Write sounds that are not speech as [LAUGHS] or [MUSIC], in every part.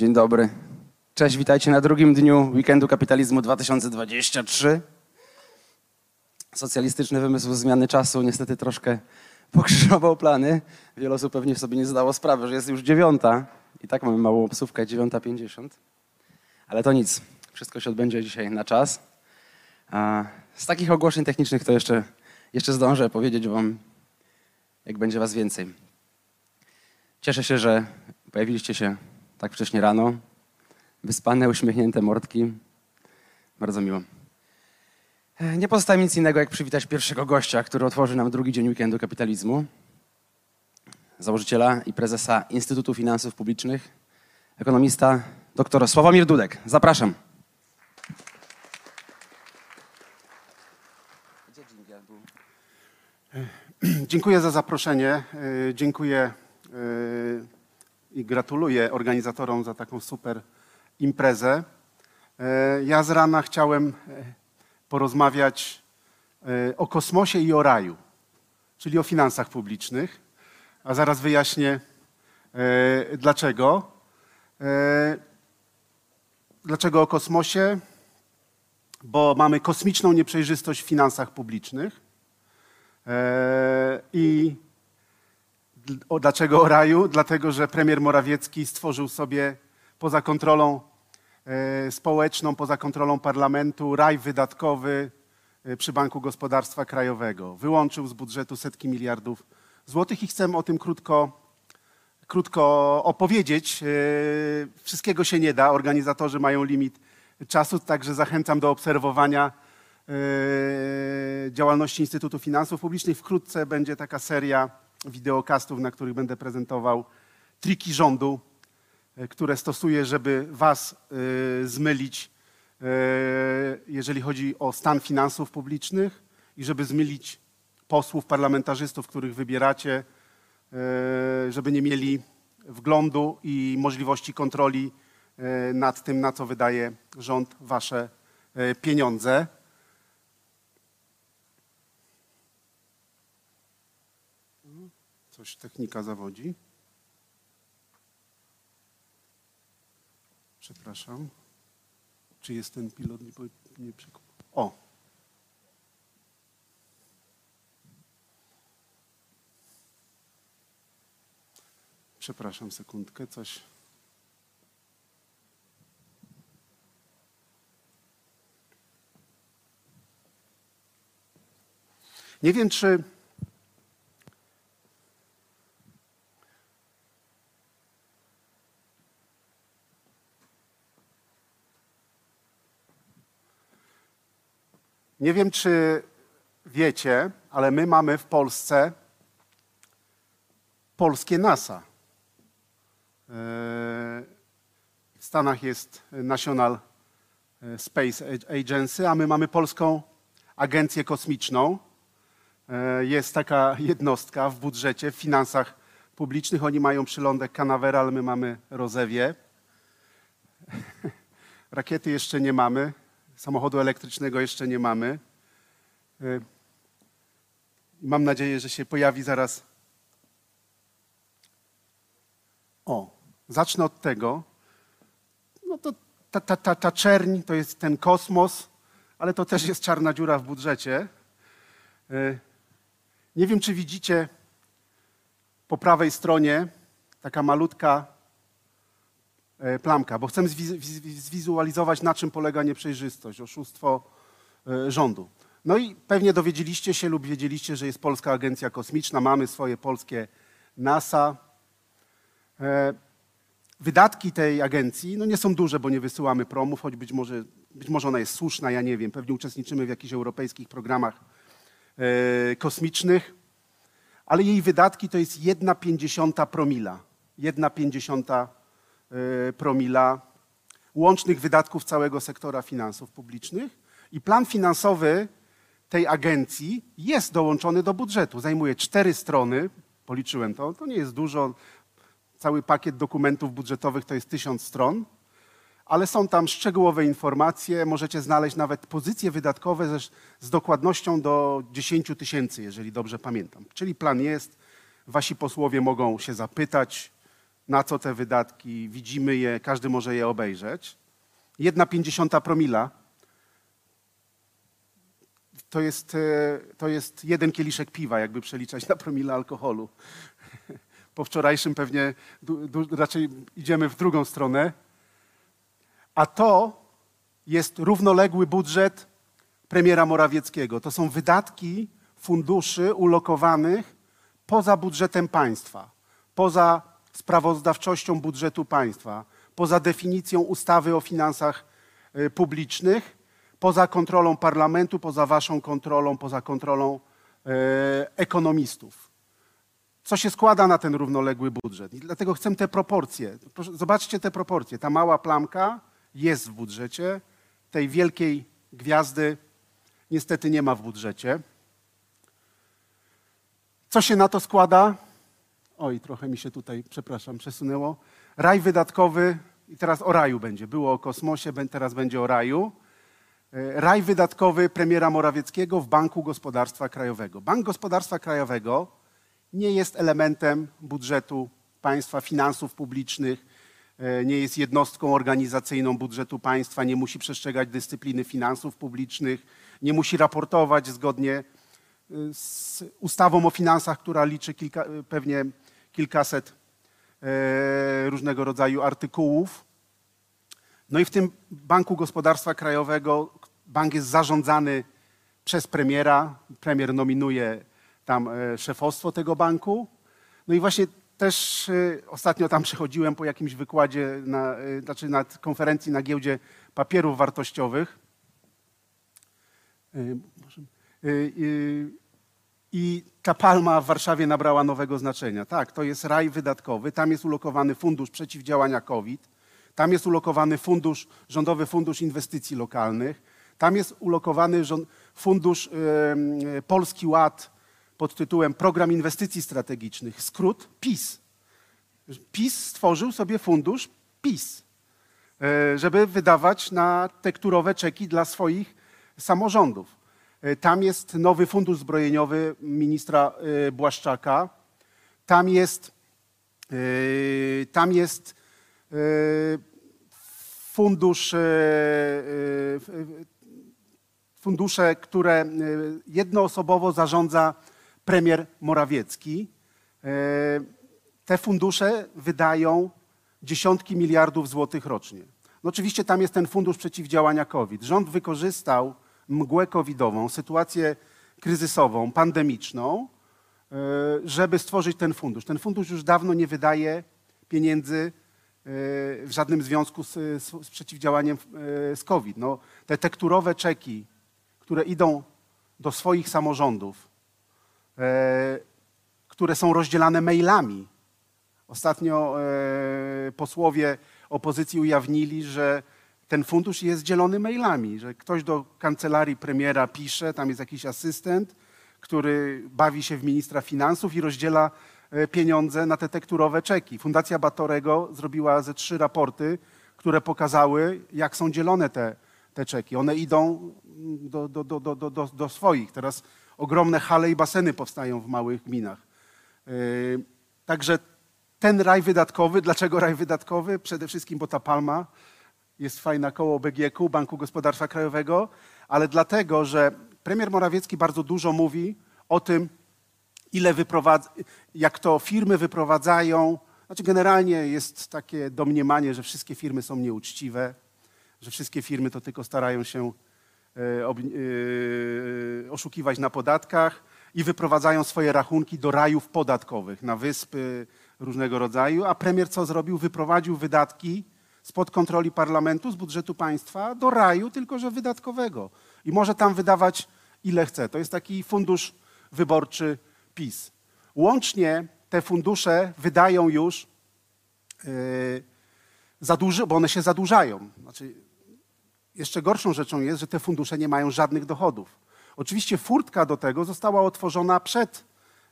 Dzień dobry. Cześć, witajcie na drugim dniu Weekendu Kapitalizmu 2023. Socjalistyczny wymysł zmiany czasu niestety troszkę [LAUGHS] pokrzyżował plany. Wiele osób pewnie sobie nie zdało sprawy, że jest już dziewiąta i tak mamy małą obsówkę, 9.50. Ale to nic, wszystko się odbędzie dzisiaj na czas. Z takich ogłoszeń technicznych to jeszcze, jeszcze zdążę powiedzieć wam, jak będzie was więcej. Cieszę się, że pojawiliście się tak wcześnie rano. Wyspane, uśmiechnięte mordki. Bardzo miło. E, Nie pozostaje mi nic innego, jak przywitać pierwszego gościa, który otworzy nam drugi dzień weekendu kapitalizmu. Założyciela i prezesa Instytutu Finansów Publicznych, ekonomista dr Sławomir Dudek. Zapraszam. [CLEARS THROAT] Dziękuję za zaproszenie. Yy, Dziękuję i gratuluję organizatorom za taką super imprezę. Yy, Ja z rana chciałem yy, porozmawiać yy, o kosmosie i o raju, czyli o finansach publicznych, a zaraz wyjaśnię dlaczego. Dlaczego o kosmosie? Bo mamy kosmiczną nieprzejrzystość w finansach publicznych. I o, dlaczego o raju? Dlatego, że premier Morawiecki stworzył sobie poza kontrolą e, społeczną, poza kontrolą parlamentu raj wydatkowy e, przy Banku Gospodarstwa Krajowego. Wyłączył z budżetu setki miliardów złotych i chcę o tym krótko, krótko opowiedzieć. E, Wszystkiego się nie da, organizatorzy mają limit czasu, także zachęcam do obserwowania działalności Instytutu Finansów Publicznych. Wkrótce będzie taka seria wideokastów, na których będę prezentował triki rządu, e, które stosuję, żeby was e, zmylić, e, jeżeli chodzi o stan finansów publicznych i żeby zmylić posłów, parlamentarzystów, których wybieracie, żeby nie mieli wglądu i możliwości kontroli nad tym, na co wydaje rząd wasze pieniądze. Coś technika zawodzi. Przepraszam. Czy jest ten pilot? Nie, nie O. Przepraszam sekundkę, coś. Nie wiem, czy Nie wiem, czy wiecie, ale my mamy w Polsce polskie NASA. Eee, W Stanach jest National Space Agency, a my mamy polską agencję kosmiczną. Eee, Jest taka [LAUGHS] jednostka w budżecie, w finansach publicznych. Oni mają przylądek Canaveral, my mamy Rozewie. [LAUGHS] Rakiety jeszcze nie mamy, samochodu elektrycznego jeszcze nie mamy. Y, Mam nadzieję, że się pojawi zaraz. O, zacznę od tego. No to ta, ta, ta, ta czerń to jest ten kosmos, ale to też jest czarna dziura w budżecie. Y, Nie wiem, czy widzicie po prawej stronie taka malutka plamka, bo wiz- zwizualizować, na czym polega nieprzejrzystość, oszustwo e, rządu. No i pewnie dowiedzieliście się lub wiedzieliście, że jest Polska Agencja Kosmiczna, mamy swoje polskie NASA. E, Wydatki tej agencji no nie są duże, bo nie wysyłamy promów, choć być może, być może ona jest słuszna, ja nie wiem. Pewnie uczestniczymy w jakichś europejskich programach e, kosmicznych, ale jej wydatki to jest 1,5 promila. 1,5 e, promila łącznych wydatków całego sektora finansów publicznych. I plan finansowy tej agencji jest dołączony do budżetu. Zajmuje cztery strony, policzyłem to, to nie jest dużo. Cały pakiet dokumentów budżetowych to jest tysiąc stron, ale są tam szczegółowe informacje. Możecie znaleźć nawet pozycje wydatkowe ze, z dokładnością do 10 tysięcy, jeżeli dobrze pamiętam. Czyli plan jest, wasi posłowie mogą się zapytać, na co te wydatki, widzimy je, każdy może je obejrzeć. Jedna pięćdziesiąta promila to jest, e, to jest jeden kieliszek piwa, jakby przeliczać na promile alkoholu. [LAUGHS] Po wczorajszym pewnie raczej idziemy w drugą stronę. A to jest równoległy budżet premiera Morawieckiego. To są wydatki funduszy ulokowanych poza budżetem państwa, poza sprawozdawczością budżetu państwa, poza definicją ustawy o finansach y, publicznych, poza kontrolą parlamentu, poza waszą kontrolą, poza kontrolą e, ekonomistów. Co się składa na ten równoległy budżet? I dlatego chcę te proporcje. Zobaczcie te proporcje. Ta mała plamka jest w budżecie, tej wielkiej gwiazdy niestety nie ma w budżecie. Co się na to składa? Oj, trochę mi się tutaj, przepraszam, przesunęło. Raj wydatkowy, i teraz o raju będzie. Było o kosmosie, teraz będzie o raju. E, raj wydatkowy premiera Morawieckiego w Banku Gospodarstwa Krajowego. Bank Gospodarstwa Krajowego nie jest elementem budżetu państwa, finansów publicznych, e, nie jest jednostką organizacyjną budżetu państwa, nie musi przestrzegać dyscypliny finansów publicznych, nie musi raportować zgodnie e, z ustawą o finansach, która liczy kilka, pewnie kilkaset różnego rodzaju artykułów. No i w tym Banku Gospodarstwa Krajowego bank jest zarządzany przez premiera, premier nominuje tam e, szefostwo tego banku. No i właśnie też e, ostatnio tam przychodziłem po jakimś wykładzie, na, e, znaczy na konferencji na giełdzie papierów wartościowych. I ta palma w Warszawie nabrała nowego znaczenia. Tak, to jest raj wydatkowy, tam jest ulokowany fundusz przeciwdziałania COVID, tam jest ulokowany fundusz, rządowy fundusz inwestycji lokalnych, tam jest ulokowany fundusz Polski Ład pod tytułem Program Inwestycji Strategicznych, skrót PIS. PiS stworzył sobie fundusz PIS, e, żeby wydawać na tekturowe czeki dla swoich samorządów. E, tam jest nowy fundusz zbrojeniowy ministra e, Błaszczaka. Tam jest, tam jest fundusz fundusze, które e, jednoosobowo zarządza premier Morawiecki. E, te fundusze wydają dziesiątki miliardów złotych rocznie. No oczywiście tam jest ten fundusz przeciwdziałania COVID. Rząd wykorzystał mgłę covidową, sytuację kryzysową, pandemiczną, e, żeby stworzyć ten fundusz. Ten fundusz już dawno nie wydaje pieniędzy w żadnym związku z, z przeciwdziałaniem z COVID. No, te tekturowe czeki które idą do swoich samorządów, e, które są rozdzielane mailami. Ostatnio e, posłowie opozycji ujawnili, że ten fundusz jest dzielony mailami, że ktoś do kancelarii premiera pisze, tam jest jakiś asystent, który bawi się w ministra finansów i rozdziela e, pieniądze na te tekturowe czeki. Fundacja Batorego zrobiła ze trzy raporty, które pokazały, jak są dzielone te, te czeki. One idą do, do, do, do, do, do swoich. Teraz ogromne hale i baseny powstają w małych gminach. Yy, także ten raj wydatkowy, dlaczego raj wydatkowy? Przede wszystkim, bo ta palma jest fajna koło BGK, Banku Gospodarstwa Krajowego, ale dlatego, że premier Morawiecki bardzo dużo mówi o tym, ile wyprowadza, jak to firmy wyprowadzają. Znaczy generalnie jest takie domniemanie, że wszystkie firmy są nieuczciwe, że wszystkie firmy to tylko starają się e, e, oszukiwać na podatkach i wyprowadzają swoje rachunki do rajów podatkowych, na wyspy różnego rodzaju. A premier co zrobił? Wyprowadził wydatki spod kontroli parlamentu, z budżetu państwa do raju, tylko że wydatkowego. I może tam wydawać ile chce. To jest taki fundusz wyborczy PiS. Łącznie te fundusze wydają już, yy, bo one się zadłużają. Znaczy, jeszcze gorszą rzeczą jest, że te fundusze nie mają żadnych dochodów. Oczywiście furtka do tego została otworzona przed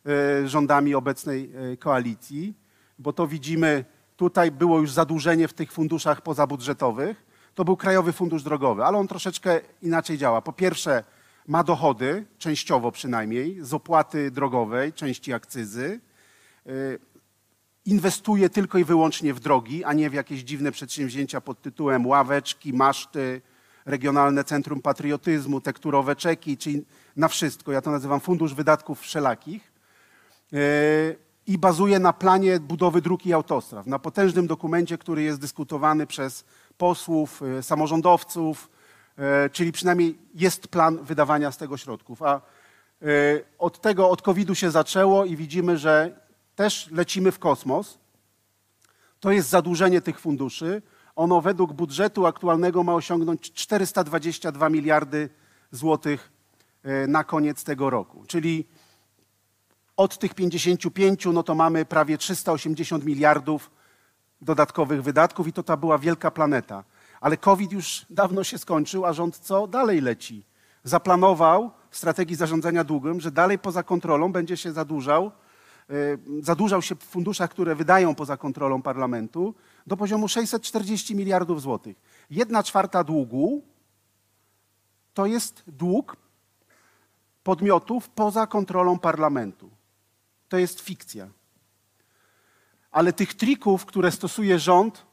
e, rządami obecnej e, koalicji, bo to widzimy, tutaj było już zadłużenie w tych funduszach pozabudżetowych. To był Krajowy Fundusz Drogowy, ale on troszeczkę inaczej działa. Po pierwsze, ma dochody, częściowo przynajmniej, z opłaty drogowej, części akcyzy. E, inwestuje tylko i wyłącznie w drogi, a nie w jakieś dziwne przedsięwzięcia pod tytułem ławeczki, maszty, regionalne centrum patriotyzmu, tekturowe czeki, czyli na wszystko. Ja to nazywam fundusz wydatków wszelakich. E, I bazuje na planie budowy dróg i autostrad, na potężnym dokumencie, który jest dyskutowany przez posłów, e, samorządowców, e, czyli przynajmniej jest plan wydawania z tego środków. A od tego, od COVID-u się zaczęło i widzimy, że też lecimy w kosmos. To jest zadłużenie tych funduszy. Ono według budżetu aktualnego ma osiągnąć 422 miliardy złotych e, na koniec tego roku. Czyli od tych 55 no to mamy prawie 380 miliardów dodatkowych wydatków i to ta była wielka planeta. Ale COVID już dawno się skończył, a rząd co dalej leci? Zaplanował w strategii zarządzania długiem, że dalej poza kontrolą będzie się zadłużał Y, zadłużał się w funduszach, które wydają poza kontrolą parlamentu, do poziomu 640 miliardów złotych. Jedna czwarta długu to jest dług podmiotów poza kontrolą parlamentu. To jest fikcja. Ale tych trików, które stosuje rząd,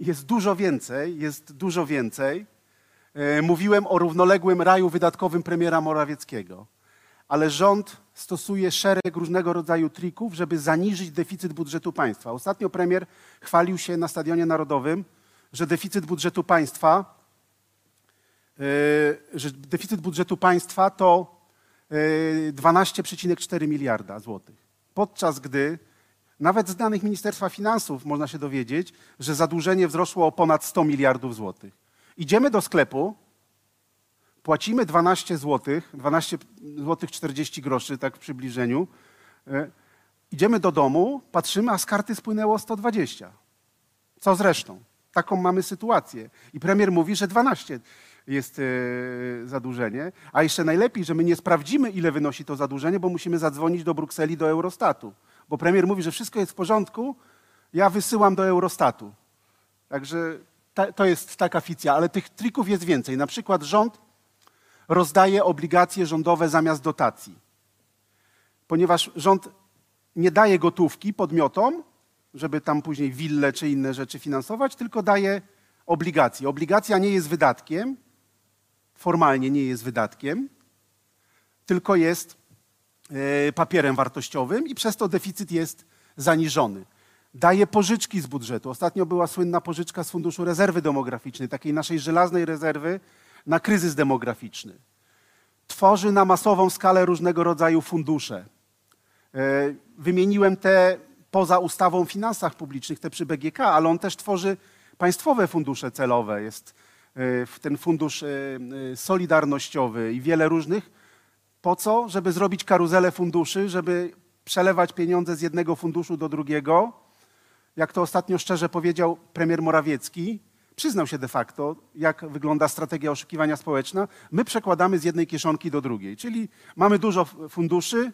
jest dużo więcej, jest dużo więcej. Y, mówiłem o równoległym raju wydatkowym premiera Morawieckiego ale rząd stosuje szereg różnego rodzaju trików, żeby zaniżyć deficyt budżetu państwa. Ostatnio premier chwalił się na Stadionie Narodowym, że deficyt budżetu państwa, yy, że deficyt budżetu państwa to 12,4 yy, miliarda złotych. Podczas gdy nawet z danych Ministerstwa Finansów można się dowiedzieć, że zadłużenie wzrosło o ponad 100 miliardów złotych. Idziemy do sklepu, płacimy 12 zł, 12 zł 40 groszy, tak w przybliżeniu. E, idziemy do domu, patrzymy, a z karty spłynęło 120. Co zresztą? Taką mamy sytuację. I premier mówi, że 12 jest e, zadłużenie, a jeszcze najlepiej, że my nie sprawdzimy, ile wynosi to zadłużenie, bo musimy zadzwonić do Brukseli, do Eurostatu. Bo premier mówi, że wszystko jest w porządku, ja wysyłam do Eurostatu. Także ta, to jest taka fikcja, ale tych trików jest więcej. Na przykład rząd rozdaje obligacje rządowe zamiast dotacji. Ponieważ rząd nie daje gotówki podmiotom, żeby tam później wille czy inne rzeczy finansować, tylko daje obligacje. Obligacja nie jest wydatkiem, formalnie nie jest wydatkiem, tylko jest e, papierem wartościowym i przez to deficyt jest zaniżony. Daje pożyczki z budżetu. Ostatnio była słynna pożyczka z Funduszu Rezerwy Demograficznej, takiej naszej żelaznej rezerwy, na kryzys demograficzny. Tworzy na masową skalę różnego rodzaju fundusze. E, wymieniłem te poza ustawą o finansach publicznych, te przy BGK, ale on też tworzy państwowe fundusze celowe. Jest e, ten fundusz e, solidarnościowy i wiele różnych. Po co? Żeby zrobić karuzelę funduszy, żeby przelewać pieniądze z jednego funduszu do drugiego. Jak to ostatnio szczerze powiedział premier Morawiecki, przyznał się de facto, jak wygląda strategia oszukiwania społeczna. My przekładamy z jednej kieszonki do drugiej, czyli mamy dużo funduszy,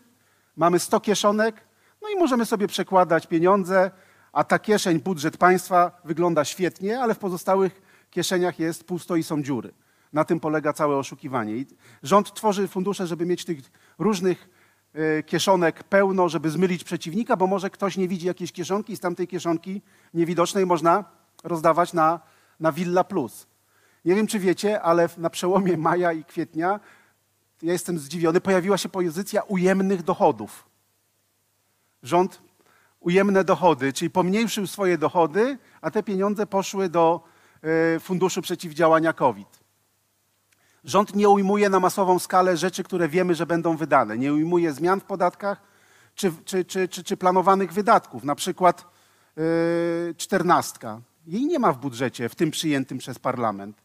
mamy 100 kieszonek, no i możemy sobie przekładać pieniądze, a ta kieszeń, budżet państwa wygląda świetnie, ale w pozostałych kieszeniach jest pusto i są dziury. Na tym polega całe oszukiwanie. I rząd tworzy fundusze, żeby mieć tych różnych e, kieszonek pełno, żeby zmylić przeciwnika, bo może ktoś nie widzi jakiejś kieszonki i z tamtej kieszonki niewidocznej można rozdawać na na Villa Plus. Nie wiem, czy wiecie, ale na przełomie maja i kwietnia, ja jestem zdziwiony, pojawiła się pozycja ujemnych dochodów. Rząd ujemne dochody, czyli pomniejszył swoje dochody, a te pieniądze poszły do Funduszu Przeciwdziałania COVID. Rząd nie ujmuje na masową skalę rzeczy, które wiemy, że będą wydane. Nie ujmuje zmian w podatkach czy, czy, czy, czy planowanych wydatków. Na przykład yy, czternastka. Jej nie ma w budżecie, w tym przyjętym przez parlament.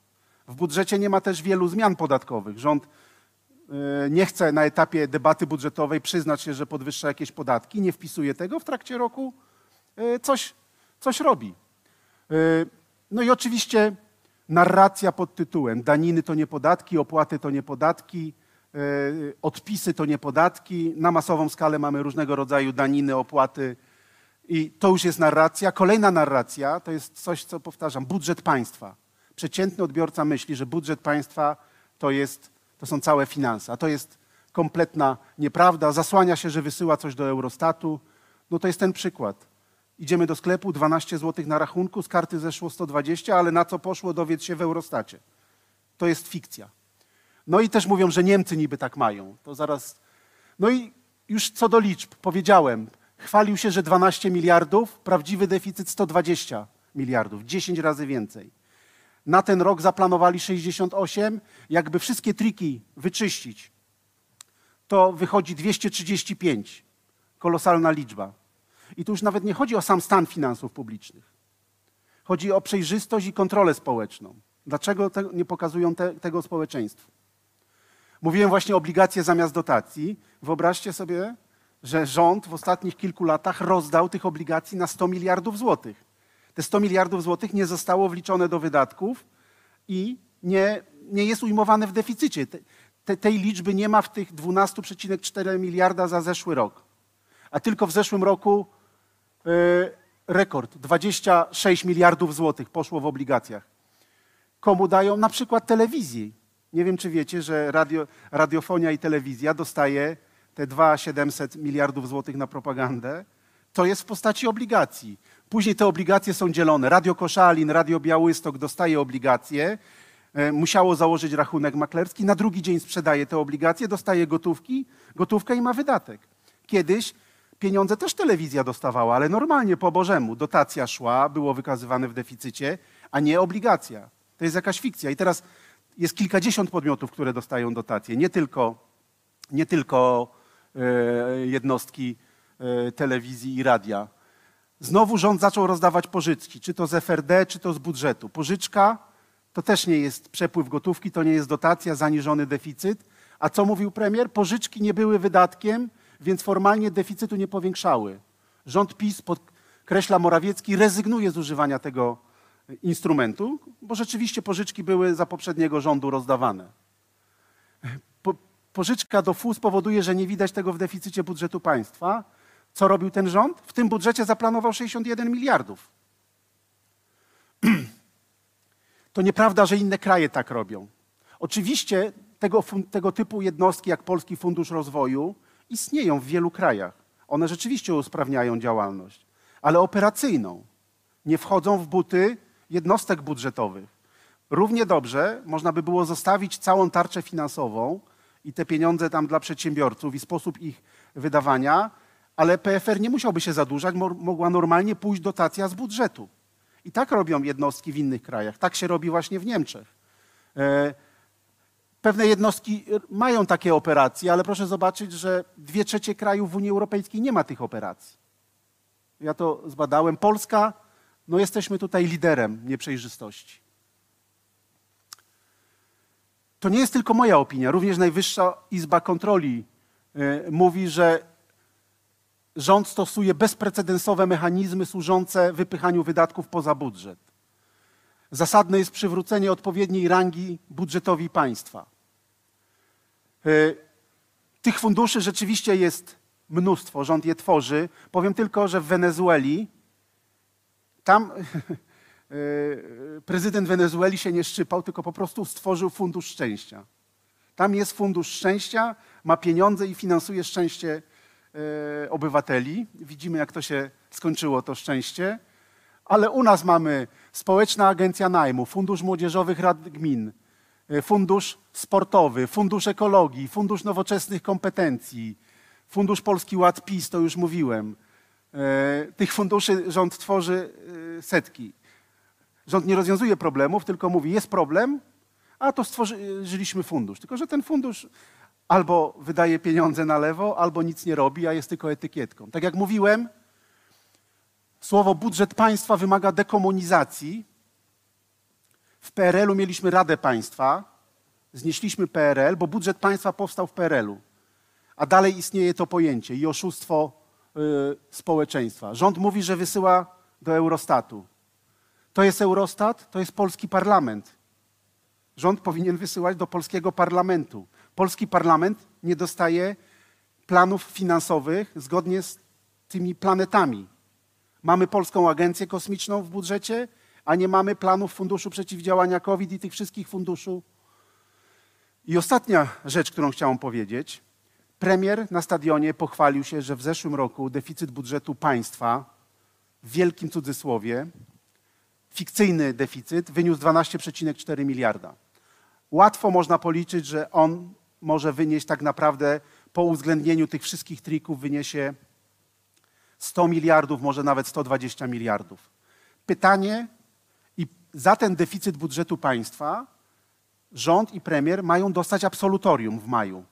W budżecie nie ma też wielu zmian podatkowych. Rząd e, nie chce na etapie debaty budżetowej przyznać się, że podwyższa jakieś podatki, nie wpisuje tego, w trakcie roku coś, coś robi. E, no i oczywiście narracja pod tytułem daniny to nie podatki, opłaty to nie podatki, odpisy to nie podatki. Na masową skalę mamy różnego rodzaju daniny, opłaty, i to już jest narracja. Kolejna narracja to jest coś, co powtarzam, budżet państwa. Przeciętny odbiorca myśli, że budżet państwa to, jest, to są całe finanse, a to jest kompletna nieprawda. Zasłania się, że wysyła coś do Eurostatu. No to jest ten przykład. Idziemy do sklepu, 12 zł na rachunku, z karty zeszło 120, ale na co poszło, dowiedz się w Eurostacie. To jest fikcja. No i też mówią, że Niemcy niby tak mają. To zaraz. No i już co do liczb, powiedziałem, chwalił się, że 12 miliardów, prawdziwy deficyt 120 miliardów, 10 razy więcej. Na ten rok zaplanowali 68. Jakby wszystkie triki wyczyścić, to wychodzi 235. Kolosalna liczba. I tu już nawet nie chodzi o sam stan finansów publicznych. Chodzi o przejrzystość i kontrolę społeczną. Dlaczego te, nie pokazują te, tego społeczeństwu? Mówiłem właśnie obligacje zamiast dotacji. Wyobraźcie sobie, że rząd w ostatnich kilku latach rozdał tych obligacji na 100 miliardów złotych. Te 100 miliardów złotych nie zostało wliczone do wydatków i nie, nie jest ujmowane w deficycie. Te, te, tej liczby nie ma w tych 12,4 miliarda za zeszły rok. A tylko w zeszłym roku rekord 26 miliardów złotych poszło w obligacjach. Komu dają? Na przykład telewizji. Nie wiem, czy wiecie, że radio, radiofonia i telewizja dostaje te 2,700 miliardów złotych na propagandę. To jest w postaci obligacji. Później te obligacje są dzielone. Radio Koszalin, Radio Białystok dostaje obligacje, e, musiało założyć rachunek maklerski, na drugi dzień sprzedaje te obligacje, dostaje gotówki, gotówkę i ma wydatek. Kiedyś pieniądze też telewizja dostawała, ale normalnie po Bożemu. Dotacja szła, było wykazywane w deficycie, a nie obligacja. To jest jakaś fikcja. I teraz jest kilkadziesiąt podmiotów, które dostają dotacje, nie tylko, nie tylko e, jednostki e, telewizji i radia. Znowu rząd zaczął rozdawać pożyczki, czy to z FRD, czy to z budżetu. Pożyczka to też nie jest przepływ gotówki, to nie jest dotacja, zaniżony deficyt. A co mówił premier? Pożyczki nie były wydatkiem, więc formalnie deficytu nie powiększały. Rząd PiS, podkreśla Morawiecki, rezygnuje z używania tego instrumentu, bo rzeczywiście pożyczki były za poprzedniego rządu rozdawane. Po, pożyczka do FU spowoduje, że nie widać tego w deficycie budżetu państwa. Co robił ten rząd? W tym budżecie zaplanował 61 miliardów. [CLEARS THROAT] To nieprawda, że inne kraje tak robią. Oczywiście tego, tego typu jednostki jak Polski Fundusz Rozwoju istnieją w wielu krajach. One rzeczywiście usprawniają działalność, ale operacyjną. Nie wchodzą w buty jednostek budżetowych. Równie dobrze można by było zostawić całą tarczę finansową i te pieniądze tam dla przedsiębiorców i sposób ich wydawania, ale PFR nie musiałby się zadłużać, mogła normalnie pójść dotacja z budżetu. I tak robią jednostki w innych krajach. Tak się robi właśnie w Niemczech. E, pewne jednostki mają takie operacje, ale proszę zobaczyć, że dwie trzecie krajów w Unii Europejskiej nie ma tych operacji. Ja to zbadałem. Polska no jesteśmy tutaj liderem nieprzejrzystości. To nie jest tylko moja opinia. Również Najwyższa Izba Kontroli y, mówi, że rząd stosuje bezprecedensowe mechanizmy służące wypychaniu wydatków poza budżet. Zasadne jest przywrócenie odpowiedniej rangi budżetowi państwa. Y, tych funduszy rzeczywiście jest mnóstwo, rząd je tworzy. Powiem tylko, że w Wenezueli tam e, [LAUGHS] prezydent Wenezueli się nie szczypał, tylko po prostu stworzył fundusz szczęścia. Tam jest fundusz szczęścia, ma pieniądze i finansuje szczęście e, obywateli. Widzimy, jak to się skończyło, to szczęście. Ale u nas mamy Społeczna Agencja Najmu, Fundusz Młodzieżowych Rad Gmin, Fundusz Sportowy, Fundusz Ekologii, Fundusz Nowoczesnych Kompetencji, Fundusz Polski Ład PiS, to już mówiłem. Tych funduszy rząd tworzy setki. Rząd nie rozwiązuje problemów, tylko mówi, jest problem, a to stworzyliśmy fundusz. Tylko, że ten fundusz albo wydaje pieniądze na lewo, albo nic nie robi, a jest tylko etykietką. Tak jak mówiłem, słowo budżet państwa wymaga dekomunizacji. W PRL-u mieliśmy Radę Państwa, znieśliśmy PRL, bo budżet państwa powstał w PRL-u. A dalej istnieje to pojęcie i oszustwo y, społeczeństwa. Rząd mówi, że wysyła do Eurostatu. To jest Eurostat, to jest polski parlament. Rząd powinien wysyłać do polskiego parlamentu. Polski parlament nie dostaje planów finansowych zgodnie z tymi planetami. Mamy Polską Agencję Kosmiczną w budżecie, a nie mamy planów Funduszu Przeciwdziałania COVID i tych wszystkich funduszy. I ostatnia rzecz, którą chciałem powiedzieć. Premier na stadionie pochwalił się, że w zeszłym roku deficyt budżetu państwa w wielkim cudzysłowie, fikcyjny deficyt wyniósł 12,4 miliarda. Łatwo można policzyć, że on może wynieść tak naprawdę po uwzględnieniu tych wszystkich trików wyniesie 100 miliardów, może nawet 120 miliardów. Pytanie, za ten deficyt budżetu państwa rząd i premier mają dostać absolutorium w maju.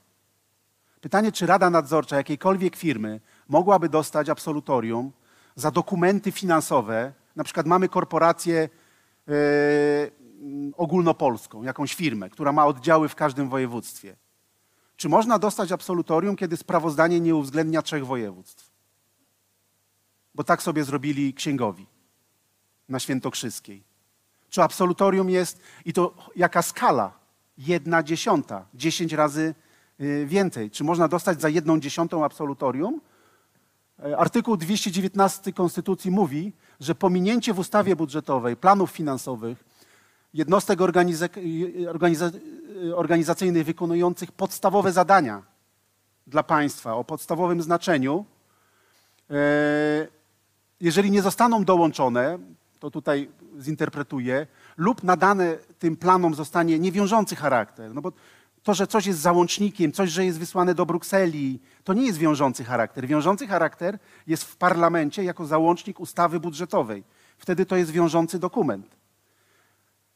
Pytanie, czy Rada Nadzorcza jakiejkolwiek firmy mogłaby dostać absolutorium za dokumenty finansowe, na przykład mamy korporację yy, ogólnopolską, jakąś firmę, która ma oddziały w każdym województwie. Czy można dostać absolutorium, kiedy sprawozdanie nie uwzględnia trzech województw? Bo tak sobie zrobili księgowi na Świętokrzyskiej. Czy absolutorium jest, i to jaka skala? Jedna dziesiąta, dziesięć razy y, więcej. Czy można dostać za jedną dziesiątą absolutorium? E, Artykuł 219 Konstytucji mówi, że pominięcie w ustawie budżetowej planów finansowych jednostek organiza organiza organizacyjnych wykonujących podstawowe zadania dla państwa o podstawowym znaczeniu, e, jeżeli nie zostaną dołączone, to tutaj zinterpretuję, lub nadane tym planom zostanie niewiążący charakter, no bo to, że coś jest załącznikiem, coś, że jest wysłane do Brukseli, to nie jest wiążący charakter. Wiążący charakter jest w parlamencie jako załącznik ustawy budżetowej. Wtedy to jest wiążący dokument.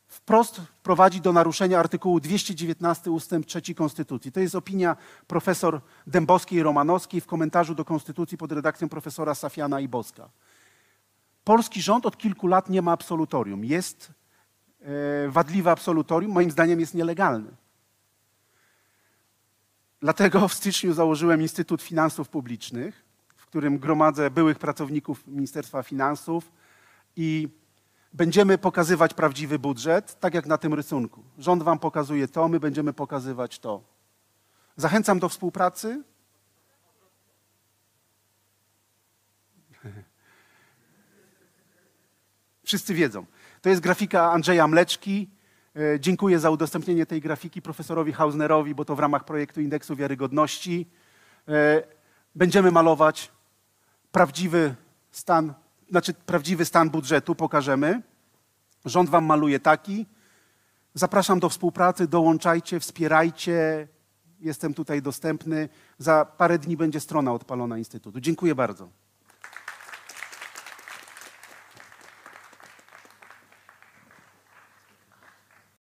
Wprost prowadzi do naruszenia artykułu 219 ustęp 3 Konstytucji. To jest opinia profesor Dębowskiej i Romanowskiej w komentarzu do Konstytucji pod redakcją profesora Safiana i Boska. Polski rząd od kilku lat nie ma absolutorium. Jest e, wadliwe absolutorium, moim zdaniem jest nielegalny. Dlatego w styczniu założyłem Instytut Finansów Publicznych, w którym gromadzę byłych pracowników Ministerstwa Finansów i będziemy pokazywać prawdziwy budżet, tak jak na tym rysunku. Rząd wam pokazuje to, my będziemy pokazywać to. Zachęcam do współpracy. Wszyscy wiedzą. To jest grafika Andrzeja Mleczki. E, Dziękuję za udostępnienie tej grafiki profesorowi Hausnerowi, bo to w ramach projektu Indeksu Wiarygodności. E, Będziemy malować prawdziwy stan, znaczy prawdziwy stan budżetu, pokażemy. Rząd wam maluje taki. Zapraszam do współpracy, dołączajcie, wspierajcie. Jestem tutaj dostępny. Za parę dni będzie strona odpalona Instytutu. Dziękuję bardzo.